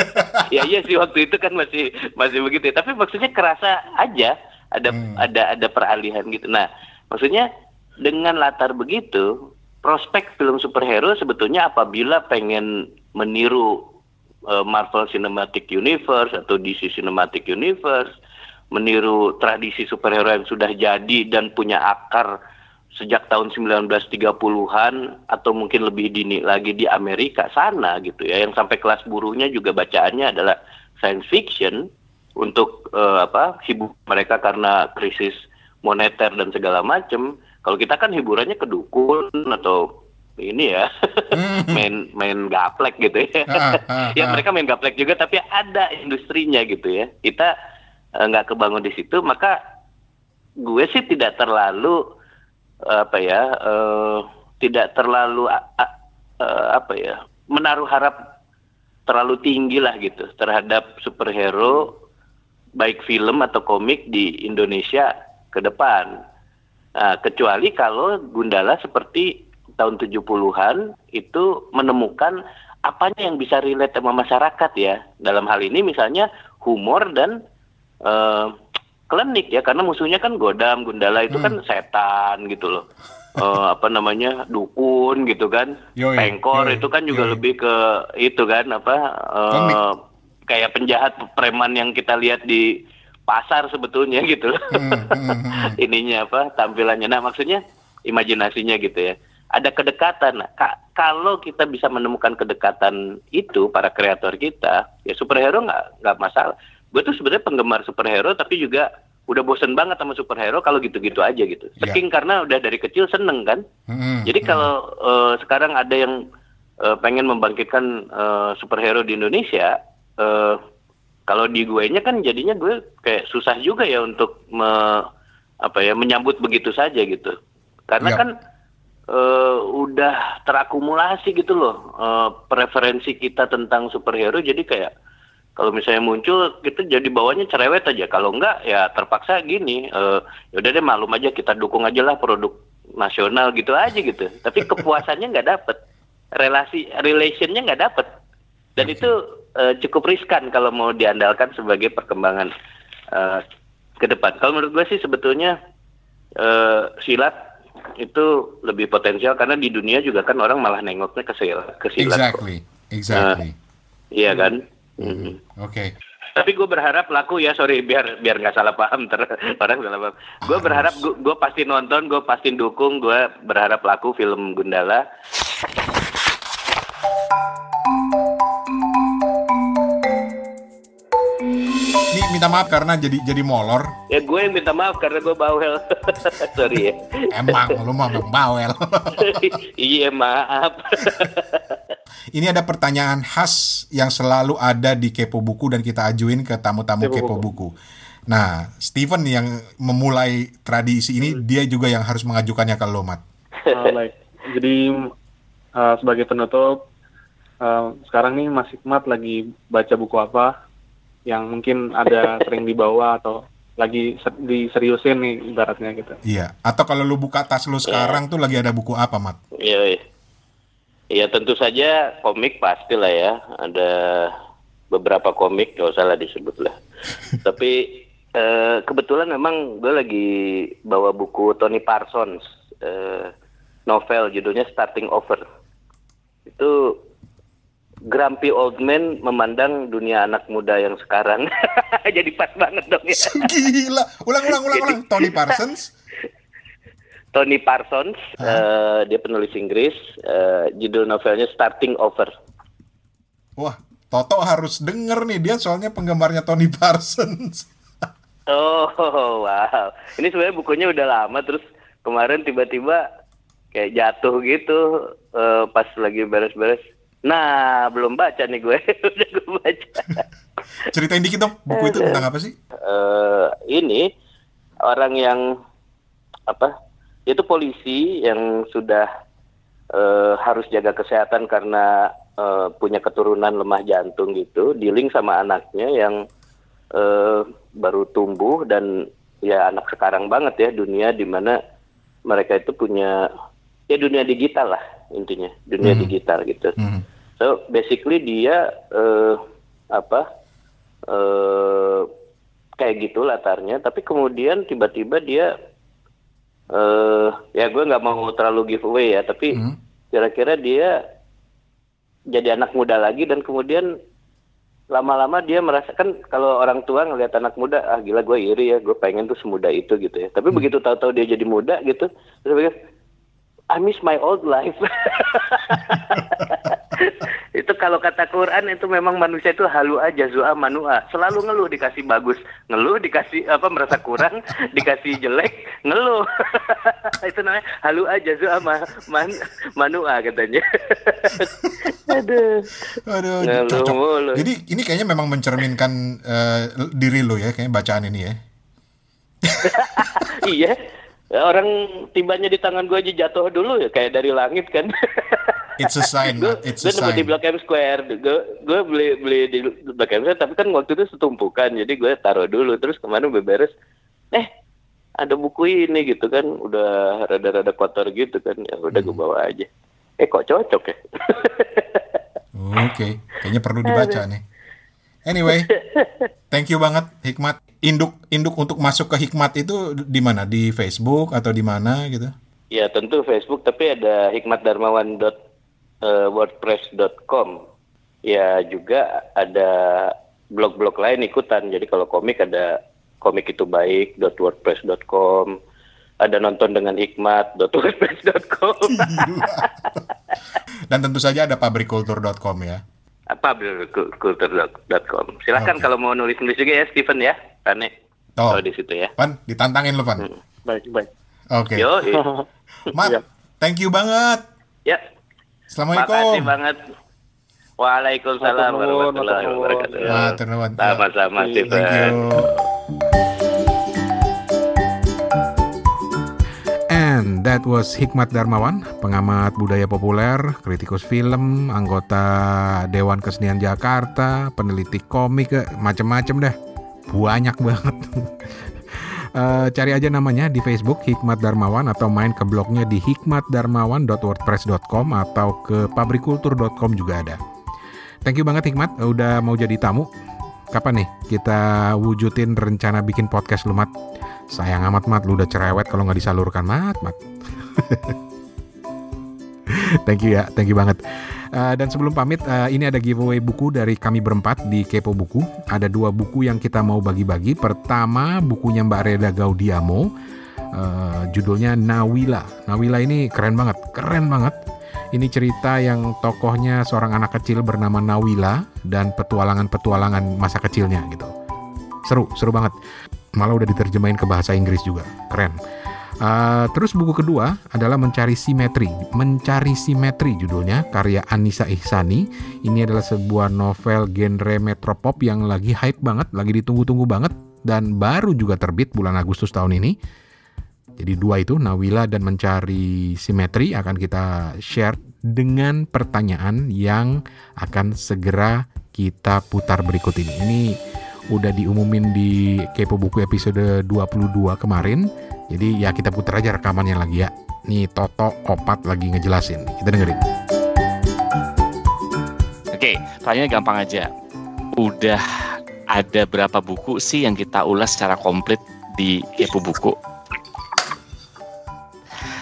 ya iya sih waktu itu kan masih masih begitu ya. tapi maksudnya kerasa aja ada Hmm. ada ada peralihan gitu nah maksudnya dengan latar begitu prospek film superhero sebetulnya apabila pengen meniru eh, Marvel Cinematic Universe atau DC Cinematic Universe meniru tradisi superhero yang sudah jadi dan punya akar sejak tahun 1930-an atau mungkin lebih dini lagi di Amerika sana gitu ya. Yang sampai kelas buruhnya juga bacaannya adalah science fiction untuk eh, apa hibur mereka karena krisis moneter dan segala macam kalau kita kan hiburannya ke dukun atau ini ya main main gaplek gitu ya Ah, ah, ya ah. mereka main gaplek juga tapi ada industrinya gitu ya kita eh, nggak kebangun di situ maka gue sih tidak terlalu eh, apa ya eh, tidak terlalu a- a- eh, apa ya menaruh harap terlalu tinggi lah gitu terhadap superhero baik film atau komik di Indonesia ke depan. Nah, kecuali kalau Gundala seperti tahun 70-an itu menemukan apanya yang bisa relate sama masyarakat ya. Dalam hal ini misalnya humor dan eh, klinik ya karena musuhnya kan Godam, Gundala itu kan setan gitu loh. Eh, apa namanya? dukun gitu kan. Yoi, Pengkor yoi, itu kan juga yoi. lebih ke itu kan apa Klinik. kayak penjahat preman yang kita lihat di pasar sebetulnya gitu loh. Hmm, hmm, hmm. Ininya apa tampilannya. Nah, maksudnya imajinasinya gitu ya. Ada kedekatan. Ka- kalau kita bisa menemukan kedekatan itu para kreator kita, ya superhero nggak nggak masalah. Gue tuh sebenarnya penggemar superhero tapi juga udah bosen banget sama superhero kalau gitu-gitu aja gitu. Iya. Saking karena udah dari kecil seneng kan. Hmm, Jadi hmm. kalau eh, sekarang ada yang eh, pengen membangkitkan eh, superhero di Indonesia, eh, kalau di gue nya kan jadinya gue kayak susah juga ya untuk me- apa ya menyambut begitu saja gitu. Karena Yap. kan eh, udah terakumulasi gitu loh eh, preferensi kita tentang superhero jadi kayak kalau misalnya muncul kita jadi bawahnya cerewet aja kalau enggak ya terpaksa gini eh, ya udah deh maklum aja kita dukung aja lah produk nasional gitu aja gitu. Tapi kepuasannya nggak dapet, relasi relationnya nggak dapet, dan Oke. itu eh, cukup riskan kalau mau diandalkan sebagai perkembangan eh, ke depan. Kalau menurut gue sih sebetulnya eh, silat itu lebih potensial karena di dunia juga kan orang malah nengoknya ke silat, ke silat. kok. Exactly, exactly. Iya kan? Mm. Oke. Tapi gue berharap laku ya, sorry biar biar nggak salah paham ter orang salah paham. Gue Harus. berharap gue pasti nonton, gue pasti dukung, gue berharap laku film Gundala. Ini minta maaf karena jadi jadi molor. Ya gue yang minta maaf karena gue bawel, sorry ya. Emang lu mah memang bawel. iya maaf. Ini ada pertanyaan khas yang selalu ada di Kepo Buku dan kita ajuin ke tamu-tamu Kepo Kepo Buku. Nah, Steven yang memulai tradisi ini, dia juga yang harus mengajukannya ke lo, Mat. Ah, baik. Jadi uh, sebagai penutup, uh, sekarang nih Mas Hikmat lagi baca buku apa yang mungkin ada sering dibawa atau lagi ser- diseriusin nih ibaratnya gitu. Iya. Atau kalau lu buka tas lu sekarang tuh lagi ada buku apa, Mat? Iya, iya. Ya tentu saja komik pasti lah ya. Ada beberapa komik, gak usah lah disebut lah. Tapi eh, kebetulan memang gue lagi bawa buku Tony Parsons, eh, novel judulnya Starting Over. Itu grumpy old man memandang dunia anak muda yang sekarang. Jadi pas banget dong ya. Gila. Ulang, ulang, ulang, ulang. Tony Parsons. Tony Parsons, eh, dia penulis Inggris, eh, judul novelnya Starting Over. Wah, Toto harus denger nih. Dia soalnya penggemarnya Tony Parsons. Oh, wow. Ini sebenarnya bukunya udah lama terus kemarin tiba-tiba kayak jatuh gitu eh, pas lagi beres-beres. Nah, belum baca nih gue. udah gue baca. Ceritain dikit dong, buku itu tentang apa sih? Eh, ini orang yang apa? Itu polisi yang sudah eh, harus jaga kesehatan karena eh, punya keturunan lemah jantung gitu, dealing sama anaknya yang eh, baru tumbuh dan ya anak sekarang banget ya dunia di mana mereka itu punya ya dunia digital lah intinya dunia Hmm. digital gitu. Hmm. So basically dia eh, apa eh kayak gitu latarnya, tapi kemudian tiba-tiba dia eh ya gue nggak mau terlalu giveaway ya, tapi Hmm. kira-kira dia jadi anak muda lagi dan kemudian lama-lama dia merasakan kalau orang tua ngelihat anak muda ah gila gue iri ya gue pengen tuh semuda itu gitu ya tapi begitu tahu-tahu dia jadi muda gitu terus I miss my old life. Itu kalau kata Quran itu memang manusia itu halu aja zu'a manua. Selalu ngeluh dikasih bagus. Ngeluh dikasih apa merasa kurang dikasih jelek ngeluh. Itu namanya halu aja zu'a ma, man, manua katanya. Aduh. Aduh, Ngeluh cocok. mulu. Jadi ini kayaknya memang mencerminkan eh, diri lo ya, kayaknya bacaan ini ya. iya orang tibanya di tangan gue aja jatuh dulu ya kayak dari langit kan It's a sign, gue. It's a gue di sign. Blok M Square gue gue beli beli di Blok M Square tapi kan waktu itu setumpukan jadi gue taruh dulu terus kemarin beberes eh ada buku ini gitu kan udah rada-rada kotor gitu kan ya udah Hmm. gue bawa aja eh kok cocok ya Oke, kayaknya perlu dibaca nih. Anyway, thank you banget Hikmat. Induk induk untuk masuk ke Hikmat itu di mana? Di Facebook atau di mana gitu? Ya tentu Facebook, tapi ada hikmatdarmawan.wordpress.com. Ya juga ada blog-blog lain ikutan. Jadi kalau komik ada komik itu baik.wordpress.com. Ada nonton dengan hikmat.wordpress.com. Dan tentu saja ada pabrikkultur.com ya. Apa kultur.com. Silahkan Oke. kalau mau nulis-nulis juga ya Steven ya. Tane. Oh. Kalau di situ ya. Pan, ditantangin lo, Pan. Baik, baik. Oke. Yo, Mat, Iya. thank you banget. ya. Assalamualaikum. Makasih banget. Waalaikumsalam warahmatullahi wabarakatuh. Sama-sama Steven. Thank you. That was Hikmat Darmawan, pengamat budaya populer, kritikus film, anggota Dewan Kesenian Jakarta, peneliti komik, macem-macem dah. Banyak banget. Eh, cari aja namanya di Facebook Hikmat Darmawan atau main ke blognya di hikmatdarmawan.wordpress.com atau ke pabrikultur.com juga ada. Thank you banget Hikmat udah mau jadi tamu. Kapan nih kita wujudin rencana bikin podcast lu Mat? Sayang amat Mat, lu udah cerewet kalau nggak disalurkan Mat, Mat. thank you ya, thank you banget. Uh, dan sebelum pamit, uh, ini ada giveaway buku dari kami berempat di Kepo Buku. Ada dua buku yang kita mau bagi-bagi. Pertama, bukunya Mbak Reda Gaudiamo, uh, judulnya Nawila. Nawila ini keren banget, keren banget. Ini cerita yang tokohnya seorang anak kecil bernama Nawila dan petualangan-petualangan masa kecilnya gitu. Seru, seru banget. Malah udah diterjemahin ke bahasa Inggris juga, keren. Uh, terus buku kedua adalah Mencari Simetri. Mencari Simetri judulnya, karya Anissa Ihsani. Ini adalah sebuah novel genre metropop yang lagi hype banget, lagi ditunggu-tunggu banget, dan baru juga terbit bulan Agustus tahun ini. Jadi dua itu, Nawila dan Mencari Simetri akan kita share dengan pertanyaan yang akan segera kita putar berikut ini. Ini udah diumumin di Kepo Buku episode 22 kemarin jadi ya kita putar aja rekamannya lagi ya. Nih Toto Opat lagi ngejelasin. Kita dengerin. Oke, pertanyaannya gampang aja. Udah ada berapa buku sih yang kita ulas secara komplit di Kepo Buku?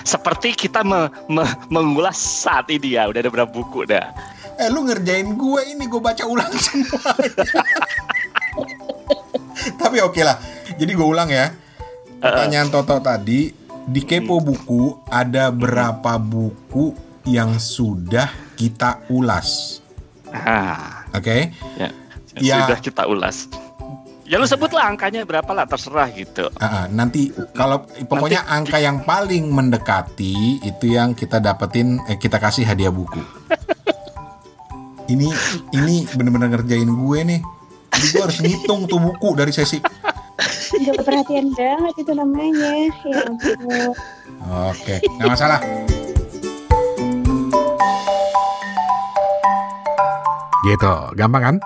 Seperti kita me, me, mengulas saat ini ya, udah ada berapa buku dah. Eh lu ngerjain gue ini, gue baca ulang semua. Tapi oke lah. Jadi gue ulang ya pertanyaan Toto tadi di Kepo Buku ada berapa buku yang sudah kita ulas? Ah, Oke. Okay? ya, Ya. sudah kita ulas. Ya lu sebutlah angkanya berapa lah terserah gitu. Ah, nanti kalau pokoknya angka yang paling mendekati itu yang kita dapetin eh, kita kasih hadiah buku. ini ini bener-bener ngerjain gue nih. Jadi gue harus ngitung tuh buku dari sesi. Gak perhatian banget itu namanya. Ya ampun. Oke, nggak masalah. Gitu, gampang kan?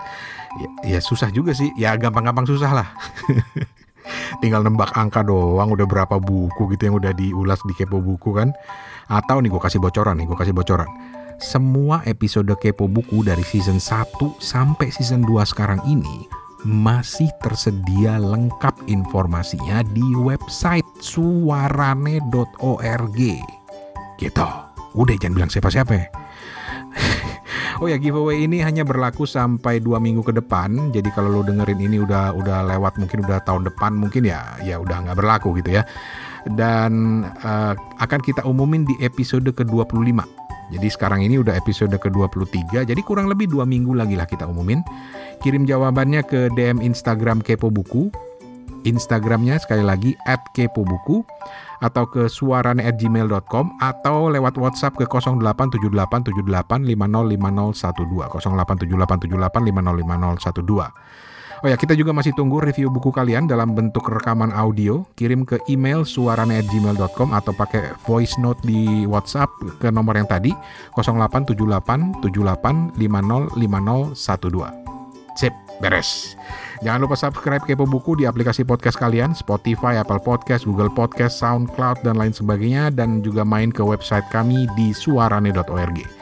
Ya, ya susah juga sih. Ya gampang-gampang susah lah. Tinggal nembak angka doang udah berapa buku gitu yang udah diulas di Kepo Buku kan. Atau nih gue kasih bocoran nih, gue kasih bocoran. Semua episode Kepo Buku dari season 1 sampai season 2 sekarang ini masih tersedia lengkap informasinya di website suarane.org. Gitu. Udah jangan bilang siapa-siapa ya. Oh ya giveaway ini hanya berlaku sampai dua minggu ke depan. Jadi kalau lo dengerin ini udah udah lewat mungkin udah tahun depan mungkin ya ya udah nggak berlaku gitu ya. Dan uh, akan kita umumin di episode ke-25. Jadi sekarang ini udah episode ke-23. Jadi kurang lebih dua minggu lagi lah kita umumin. Kirim jawabannya ke DM Instagram Kepo Buku. Instagramnya sekali lagi at Kepo Buku atau ke suarane@gmail.com atau lewat WhatsApp ke 087878505012 087878505012. Oh ya, kita juga masih tunggu review buku kalian dalam bentuk rekaman audio. Kirim ke email suarane@gmail.com atau pakai voice note di WhatsApp ke nomor yang tadi 087878505012. Sip, beres. Jangan lupa subscribe Kepo Buku di aplikasi podcast kalian, Spotify, Apple Podcast, Google Podcast, SoundCloud, dan lain sebagainya, dan juga main ke website kami di suarane.org.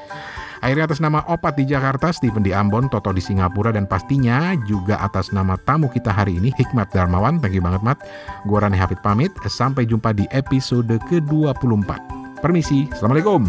Akhirnya atas nama Opat di Jakarta, Steven di Ambon, Toto di Singapura, dan pastinya juga atas nama tamu kita hari ini, Hikmat Darmawan. Thank you banget, Mat. Gue Rani Hafid pamit. Sampai jumpa di episode ke-24. Permisi, Assalamualaikum.